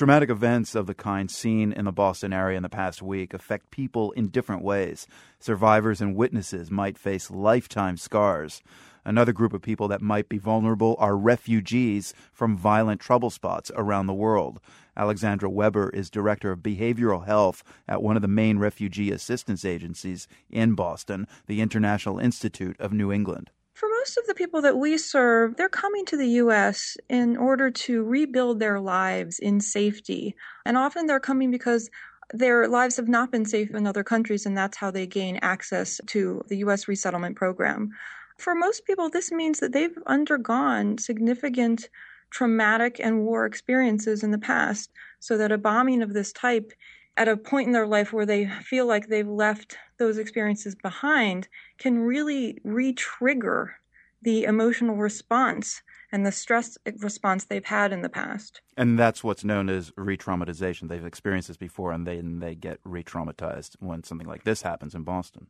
Traumatic events of the kind seen in the Boston area in the past week affect people in different ways. Survivors and witnesses might face lifetime scars. Another group of people that might be vulnerable are refugees from violent trouble spots around the world. Alexandra Weber is director of behavioral health at one of the main refugee assistance agencies in Boston, the International Institute of New England. For most of the people that we serve, they're coming to the U.S. in order to rebuild their lives in safety. And often they're coming because their lives have not been safe in other countries, and that's how they gain access to the U.S. resettlement program. For most people, this means that they've undergone significant traumatic and war experiences in the past, so that a bombing of this type at a point in their life where they feel like they've left those experiences behind can really re-trigger the emotional response and the stress response they've had in the past. And that's what's known as re-traumatization. They've experienced this before and then they get re-traumatized when something like this happens in Boston.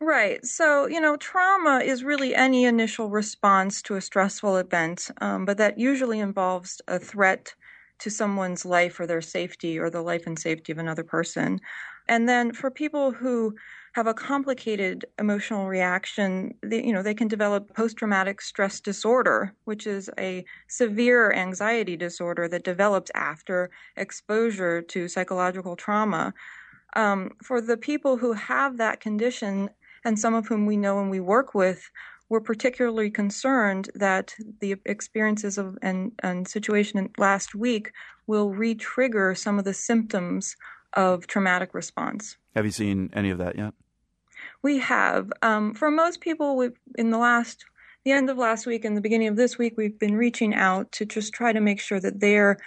Right. So, you know, trauma is really any initial response to a stressful event, um, but that usually involves a threat to someone's life or their safety or the life and safety of another person. And then for people who have a complicated emotional reaction, they, you know, they can develop post-traumatic stress disorder, which is a severe anxiety disorder that develops after exposure to psychological trauma. Um, for the people who have that condition, and some of whom we know and we work with, we're particularly concerned that the experiences of and, and situation last week will re-trigger some of the symptoms of traumatic response. Have you seen any of that yet? We have. Um, for most people, in the last, the end of last week and the beginning of this week, we've been reaching out to just try to make sure that they're,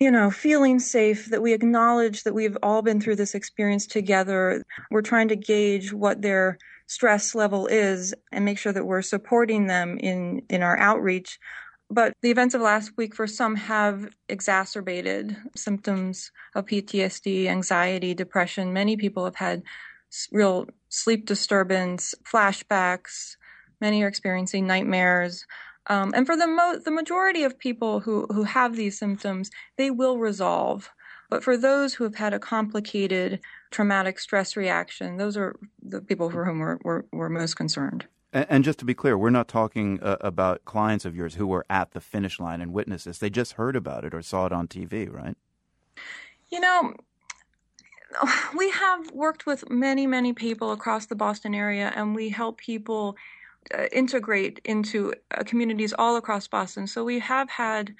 you know, feeling safe, that we acknowledge that we've all been through this experience together. We're trying to gauge what their stress level is and make sure that we're supporting them in, in our outreach. But the events of last week for some have exacerbated symptoms of PTSD, anxiety, depression. Many people have had real sleep disturbance, flashbacks. Many are experiencing nightmares. Um, and for the mo- the majority of people who, who have these symptoms, they will resolve. But for those who have had a complicated traumatic stress reaction, those are the people for whom we're, we're, we're most concerned. And, and, just to be clear, we're not talking uh, about clients of yours who were at the finish line and witnessed this. They just heard about it or saw it on TV, right? You know, we have worked with many, many people across the Boston area, and we help people uh, integrate into uh, communities all across Boston. So we have had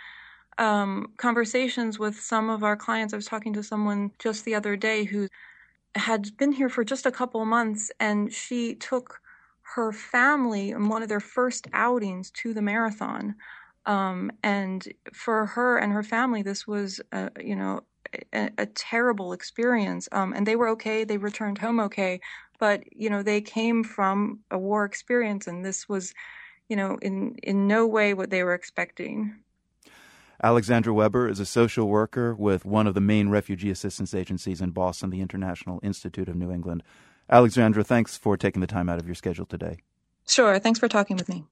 um, conversations with some of our clients. I was talking to someone just the other day who had been here for just a couple months, and she took her family one of their first outings to the marathon. Um, and for her and her family, this was, uh, you know, a, a terrible experience. Um, and they were okay; they returned home okay. But you know, they came from a war experience, and this was, you know, in in no way what they were expecting. Alexandra Weber is a social worker with one of the main refugee assistance agencies in Boston, the International Institute of New England. Alexandra, thanks for taking the time out of your schedule today. Sure. Thanks for talking with me.